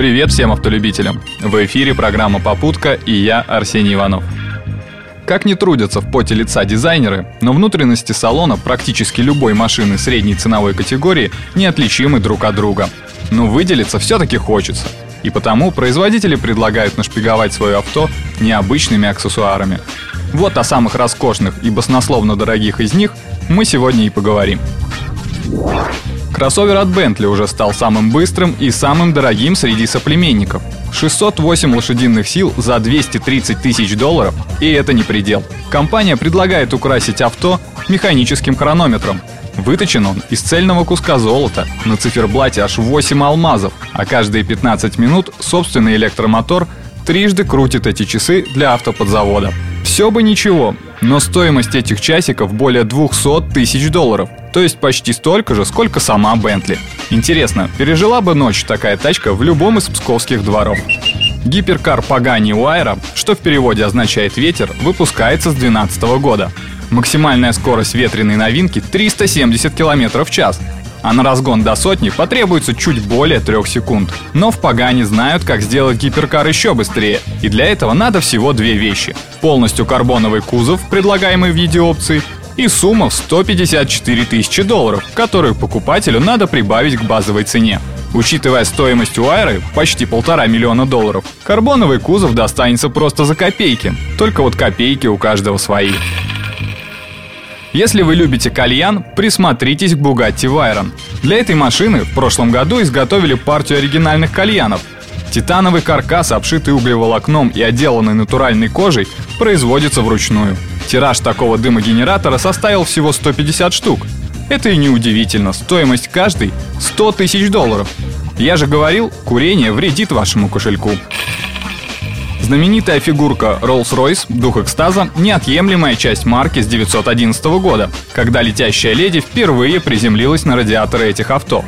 Привет всем автолюбителям! В эфире программа «Попутка» и я, Арсений Иванов. Как не трудятся в поте лица дизайнеры, но внутренности салона практически любой машины средней ценовой категории неотличимы друг от друга. Но выделиться все-таки хочется. И потому производители предлагают нашпиговать свое авто необычными аксессуарами. Вот о самых роскошных и баснословно дорогих из них мы сегодня и поговорим. Кроссовер от Bentley уже стал самым быстрым и самым дорогим среди соплеменников. 608 лошадиных сил за 230 тысяч долларов, и это не предел. Компания предлагает украсить авто механическим хронометром. Выточен он из цельного куска золота, на циферблате аж 8 алмазов, а каждые 15 минут собственный электромотор трижды крутит эти часы для автоподзавода. Все бы ничего, но стоимость этих часиков более 200 тысяч долларов, то есть почти столько же, сколько сама Бентли. Интересно, пережила бы ночь такая тачка в любом из псковских дворов? Гиперкар Пагани Уайра, что в переводе означает «ветер», выпускается с 2012 года. Максимальная скорость ветреной новинки 370 км в час, а на разгон до сотни потребуется чуть более 3 секунд. Но в Пагане знают, как сделать гиперкар еще быстрее, и для этого надо всего две вещи. Полностью карбоновый кузов, предлагаемый в виде опции, и сумма в 154 тысячи долларов, которую покупателю надо прибавить к базовой цене. Учитывая стоимость Уайры, почти полтора миллиона долларов, карбоновый кузов достанется просто за копейки. Только вот копейки у каждого свои. Если вы любите кальян, присмотритесь к Bugatti Veyron. Для этой машины в прошлом году изготовили партию оригинальных кальянов. Титановый каркас, обшитый углеволокном и отделанный натуральной кожей, производится вручную. Тираж такого дымогенератора составил всего 150 штук. Это и не удивительно, стоимость каждой 100 тысяч долларов. Я же говорил, курение вредит вашему кошельку. Знаменитая фигурка Rolls-Royce «Дух экстаза» — неотъемлемая часть марки с 911 года, когда летящая леди впервые приземлилась на радиаторы этих авто.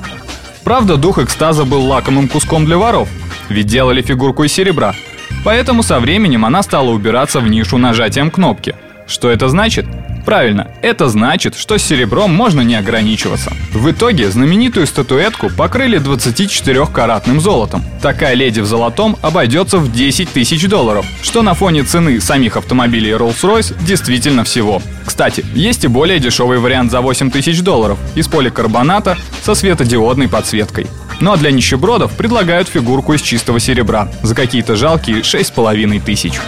Правда, «Дух экстаза» был лакомым куском для воров, ведь делали фигурку из серебра. Поэтому со временем она стала убираться в нишу нажатием кнопки — что это значит? Правильно, это значит, что серебром можно не ограничиваться. В итоге знаменитую статуэтку покрыли 24-каратным золотом. Такая леди в золотом обойдется в 10 тысяч долларов, что на фоне цены самих автомобилей Rolls-Royce действительно всего. Кстати, есть и более дешевый вариант за 8 тысяч долларов из поликарбоната со светодиодной подсветкой. Ну а для нищебродов предлагают фигурку из чистого серебра за какие-то жалкие 6,5 тысяч.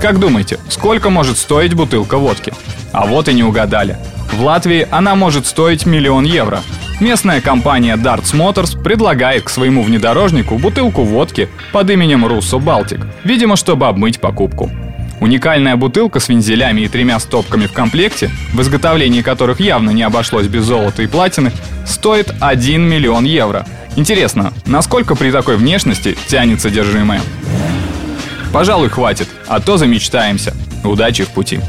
Как думаете, сколько может стоить бутылка водки? А вот и не угадали. В Латвии она может стоить миллион евро. Местная компания Darts Motors предлагает к своему внедорожнику бутылку водки под именем Russo Baltic, видимо, чтобы обмыть покупку. Уникальная бутылка с вензелями и тремя стопками в комплекте, в изготовлении которых явно не обошлось без золота и платины, стоит 1 миллион евро. Интересно, насколько при такой внешности тянет содержимое? Пожалуй, хватит, а то замечтаемся. Удачи в пути.